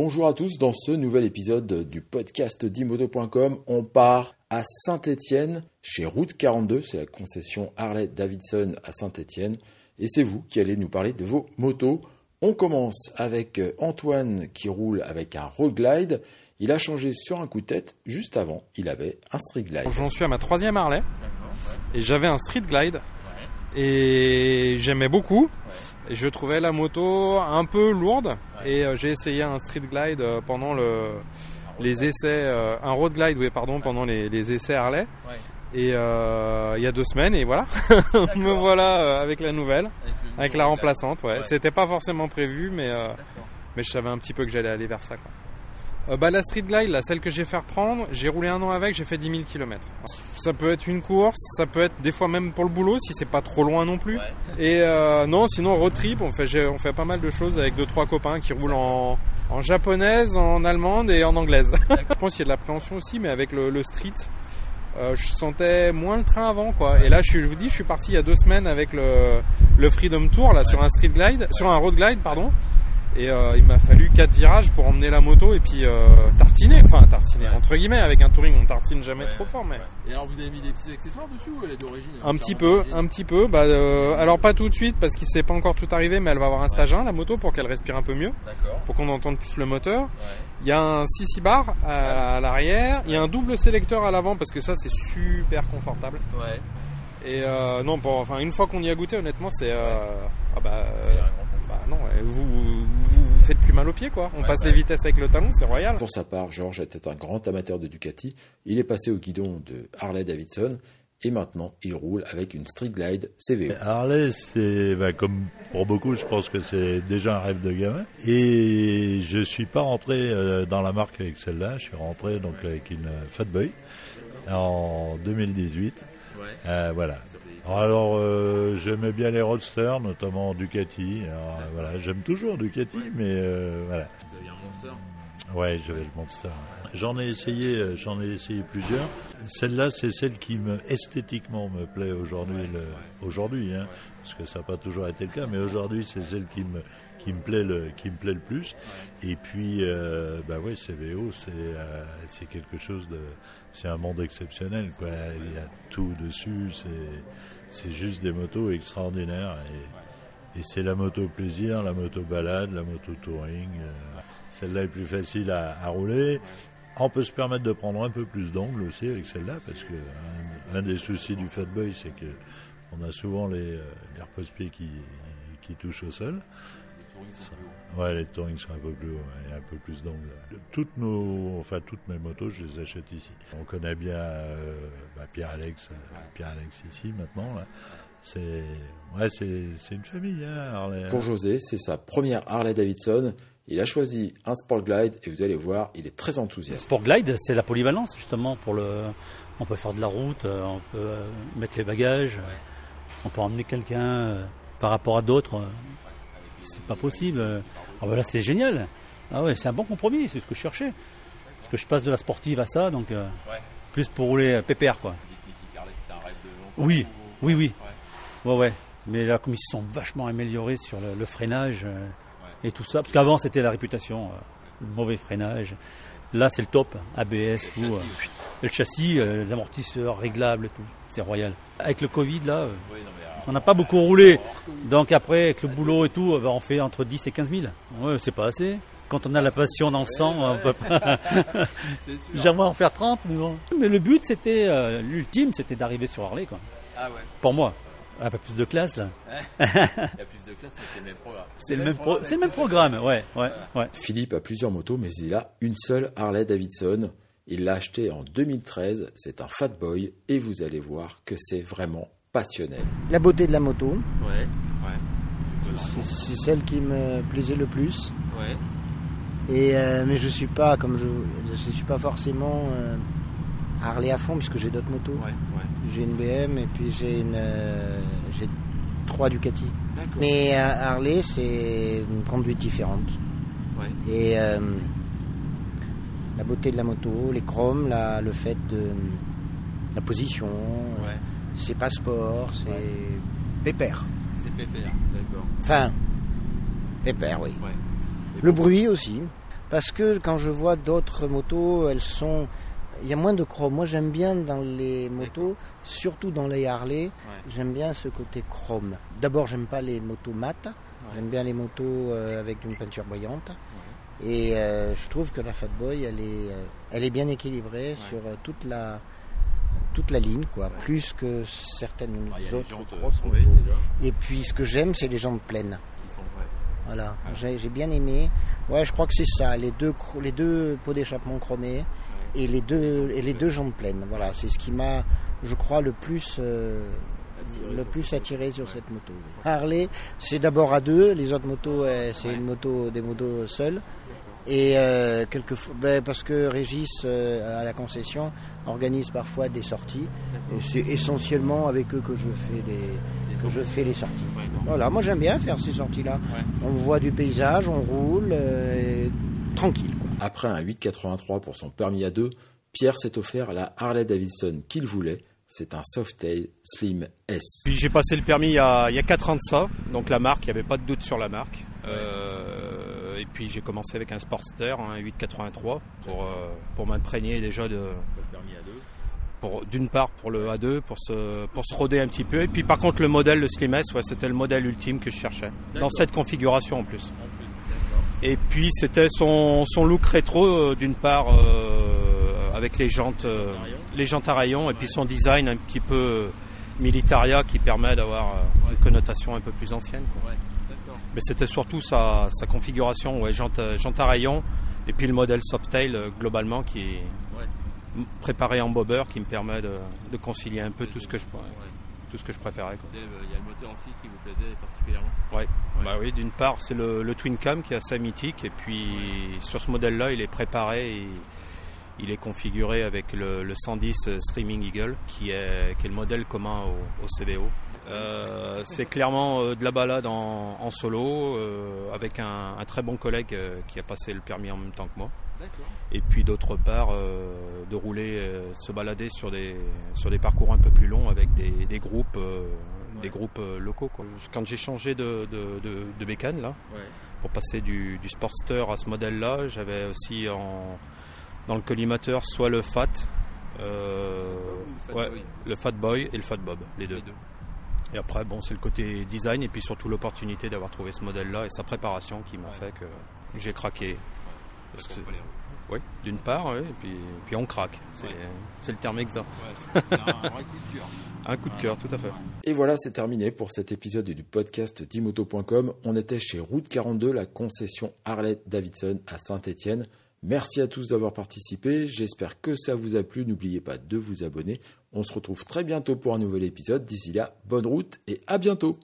Bonjour à tous, dans ce nouvel épisode du podcast d'imoto.com, on part à Saint-Étienne chez Route 42, c'est la concession Harley Davidson à Saint-Étienne et c'est vous qui allez nous parler de vos motos. On commence avec Antoine qui roule avec un Road Glide. Il a changé sur un coup de tête. Juste avant, il avait un Street Glide. J'en suis à ma troisième Harley et j'avais un Street Glide et j'aimais beaucoup. Et je trouvais la moto un peu lourde et euh, j'ai essayé un street glide euh, pendant le, les essais, euh, un road glide, oui, pardon, pendant les, les essais Harley. Et euh, il y a deux semaines, et voilà, me voilà avec la nouvelle, avec, la remplaçante. Ouais. C'était pas forcément prévu, mais mais je savais un petit peu que j'allais aller vers ça. Quoi. Euh, bah, la Street Glide, la celle que j'ai fait reprendre, j'ai roulé un an avec, j'ai fait 10 000 km. Ça peut être une course, ça peut être des fois même pour le boulot si c'est pas trop loin non plus. Et euh, non, sinon road trip, on fait, on fait pas mal de choses avec deux trois copains qui roulent en, en japonaise, en allemande et en anglaise. je pense qu'il y a de l'appréhension aussi, mais avec le, le street, euh, je sentais moins le train avant quoi. Et là, je, je, vous dis, je suis parti il y a deux semaines avec le, le Freedom Tour là sur un street glide, sur un road glide pardon. Et euh, il m'a fallu quatre virages pour emmener la moto et puis euh, tartiner, enfin tartiner entre guillemets avec un touring on tartine jamais trop fort mais. Et alors vous avez mis des petits accessoires dessus ou elle est d'origine Un petit peu, un petit peu. Bah, euh, alors pas tout de suite parce qu'il s'est pas encore tout arrivé mais elle va avoir un stage 1 la moto pour qu'elle respire un peu mieux, pour qu'on entende plus le moteur. Il y a un 6 bar à, l'arrière, il y a un double sélecteur à l'avant parce que ça c'est super confortable. Ouais. Et non, bon, enfin une fois qu'on y a goûté honnêtement c'est ah bah non, vous, vous, vous, faites plus mal aux pieds quoi. On passe les vitesses avec le talon, c'est royal. Pour sa part, Georges était un grand amateur de Ducati. Il est passé au guidon de Harley Davidson et maintenant il roule avec une Street Glide CVO. Harley, c'est bah, comme pour beaucoup, je pense que c'est déjà un rêve de gamin. Et je suis pas rentré euh, dans la marque avec celle-là. Je suis rentré donc avec une Fat Boy en 2018. Ouais. Euh, voilà. Alors, euh, j'aimais bien les roadsters, notamment Ducati. Alors, voilà, j'aime toujours Ducati, mais euh, voilà. Vous aviez un Monster Ouais, j'avais le Monster. J'en ai essayé, euh, j'en ai essayé plusieurs. Celle-là, c'est celle qui me esthétiquement me plaît aujourd'hui, aujourd'hui, hein, parce que ça n'a pas toujours été le cas, mais aujourd'hui, c'est celle qui me qui me plaît le qui me plaît le plus. Et puis, euh, bah ouais, CVO, c'est euh, c'est quelque chose de, c'est un monde exceptionnel, quoi. Il y a tout dessus, c'est c'est juste des motos extraordinaires et, et c'est la moto plaisir, la moto balade, la moto touring. Euh, celle-là est plus facile à, à, rouler. On peut se permettre de prendre un peu plus d'angle aussi avec celle-là parce que un, un, des soucis du Fat Boy, c'est que on a souvent les, les repose-pieds qui, qui touchent au sol. Ouais, les touring sont un peu plus haut, il y a un peu plus d'angle. Toutes nos, enfin toutes mes motos, je les achète ici. On connaît bien euh, bah, Pierre Alex, Pierre Alex ici maintenant. Là. C'est, ouais, c'est, c'est une famille. Hein, Harley. Pour José, c'est sa première Harley Davidson. Il a choisi un Sport Glide et vous allez voir, il est très enthousiaste. Sport Glide, c'est la polyvalence justement pour le. On peut faire de la route, on peut mettre les bagages, on peut emmener quelqu'un par rapport à d'autres c'est pas possible. Ah bah là c'est génial. Ah ouais, c'est un bon compromis, c'est ce que je cherchais. Parce que je passe de la sportive à ça, donc euh, ouais. plus pour rouler pépère quoi. Oui, oui, oui. Ouais. ouais, Mais là, comme ils se sont vachement améliorés sur le, le freinage euh. Et tout ça, parce qu'avant c'était la réputation, euh, mauvais freinage. Là c'est le top, ABS, tout. Le châssis, le châssis les amortisseurs réglables et tout. C'est royal. Avec le Covid là. On n'a pas beaucoup roulé. Donc après, avec le boulot et tout, on fait entre 10 et 15 000. Ouais, c'est pas assez. Quand on a la passion dans le sang, on peut pas. J'aimerais en faire 30, mais bon. Mais le but, c'était, euh, l'ultime, c'était d'arriver sur Harley, quoi. Ah ouais. Pour moi. Un peu plus de classe, là. Il y a plus de classe, mais c'est le même programme. C'est le même, pro le même programme, ouais, ouais, ouais. Philippe a plusieurs motos, mais il a une seule Harley Davidson. Il l'a acheté en 2013. C'est un Fat Boy et vous allez voir que c'est vraiment passionnel. La beauté de la moto. Ouais, ouais. C'est celle qui me plaisait le plus. Ouais. Et euh, mais je suis pas comme je, je suis pas forcément euh, Harley à fond puisque j'ai d'autres motos. Ouais, ouais. J'ai une BM et puis j'ai une euh, j'ai trois Ducati. Mais euh, Harley c'est une conduite différente. Ouais. Et euh, la beauté de la moto, les chromes, la, le fait de la position. C'est pas sport, c'est pépère. C'est pépère, d'accord. Enfin, pépère, oui. Le bruit aussi. Parce que quand je vois d'autres motos, elles sont. Il y a moins de chrome. Moi, j'aime bien dans les motos, surtout dans les Harley, j'aime bien ce côté chrome. D'abord, j'aime pas les motos mat. J'aime bien les motos euh, avec une peinture voyante. Et euh, je trouve que la Fat Boy, elle est, euh, elle est bien équilibrée sur toute la, toute la ligne, quoi. Plus que certaines Ah, autres grosses motos. Et puis, ce que j'aime, c'est les jantes pleines. qui sont ouais. Voilà, j'ai bien aimé. Ouais, je crois que c'est ça, les deux, les deux pots d'échappement chromés et les deux, et les deux jantes pleines. Voilà, c'est ce qui m'a, je crois, le plus, euh, Attiré le sur plus cette attiré sur moto. cette moto. Harley, c'est d'abord à deux. Les autres motos, euh, c'est une moto, des motos seules. Et euh, quelquefois, ben, parce que Régis euh, à la concession organise parfois des sorties. Et c'est essentiellement avec eux que je fais les, que je fais les sorties. Voilà, moi j'aime bien faire ces sorties-là. Ouais. On voit du paysage, on roule, euh, et tranquille. Après un 8,83 pour son permis à deux, Pierre s'est offert la Harley Davidson qu'il voulait. C'est un Softail Slim S. Puis j'ai passé le permis il y, a, il y a 4 ans de ça, donc la marque, il n'y avait pas de doute sur la marque. Euh, et puis j'ai commencé avec un Sportster, un 883, pour, euh, pour m'imprégner déjà de, Le permis à deux. pour d'une part pour le A2 pour se pour se roder un petit peu et puis par contre le modèle le Slim S ouais, c'était le modèle ultime que je cherchais dans cette configuration en plus. Et puis c'était son, son look rétro euh, d'une part euh, avec les jantes euh, à rayons. les jantes à rayons et puis son design un petit peu euh, militaria qui permet d'avoir une connotation un peu plus ancienne quoi. Mais c'était surtout sa, sa configuration ouais jantes jantes à rayons et puis le modèle Softail globalement qui est préparé en bobber qui me permet de, de concilier un peu tout ce que je Ouais. Tout ce que je préférais quoi. Il y a le moteur aussi qui vous plaisait particulièrement. Ouais. Ouais. Bah oui, d'une part, c'est le, le Twin Cam qui est assez mythique, et puis sur ce modèle-là, il est préparé et il est configuré avec le, le 110 Streaming Eagle, qui est, qui est le modèle commun au, au CBO. Euh, c'est clairement euh, de la balade en, en solo, euh, avec un, un très bon collègue qui a passé le permis en même temps que moi. Et puis d'autre part, de rouler, de se balader sur des, sur des parcours un peu plus longs avec des, des groupes, Ouais. des groupes locaux. Quoi. Quand j'ai changé de, de, de, de bécane, là, Ouais. pour passer du, du Sportster à ce modèle-là, j'avais aussi en, dans le collimateur soit le Fat, euh, Fat ouais, Boy. le Fat Boy et le Fat Bob, les deux. Les deux. Et après, bon, c'est le côté design et puis surtout l'opportunité d'avoir trouvé ce modèle-là et sa préparation qui m'a Ouais. fait que j'ai craqué. Ça Parce que- comprenait. Oui, d'une part, oui, et puis, puis on craque. C'est Ouais. le terme exact. Ouais, c'est un vrai coup de cœur. Un coup de cœur, tout à fait. Et voilà, c'est terminé pour cet épisode du podcast dimoto.com. On était chez Route 42, la concession Harley Davidson à Saint-Étienne. Merci à tous d'avoir participé. J'espère que ça vous a plu. N'oubliez pas de vous abonner. On se retrouve très bientôt pour un nouvel épisode. D'ici là, bonne route et à bientôt.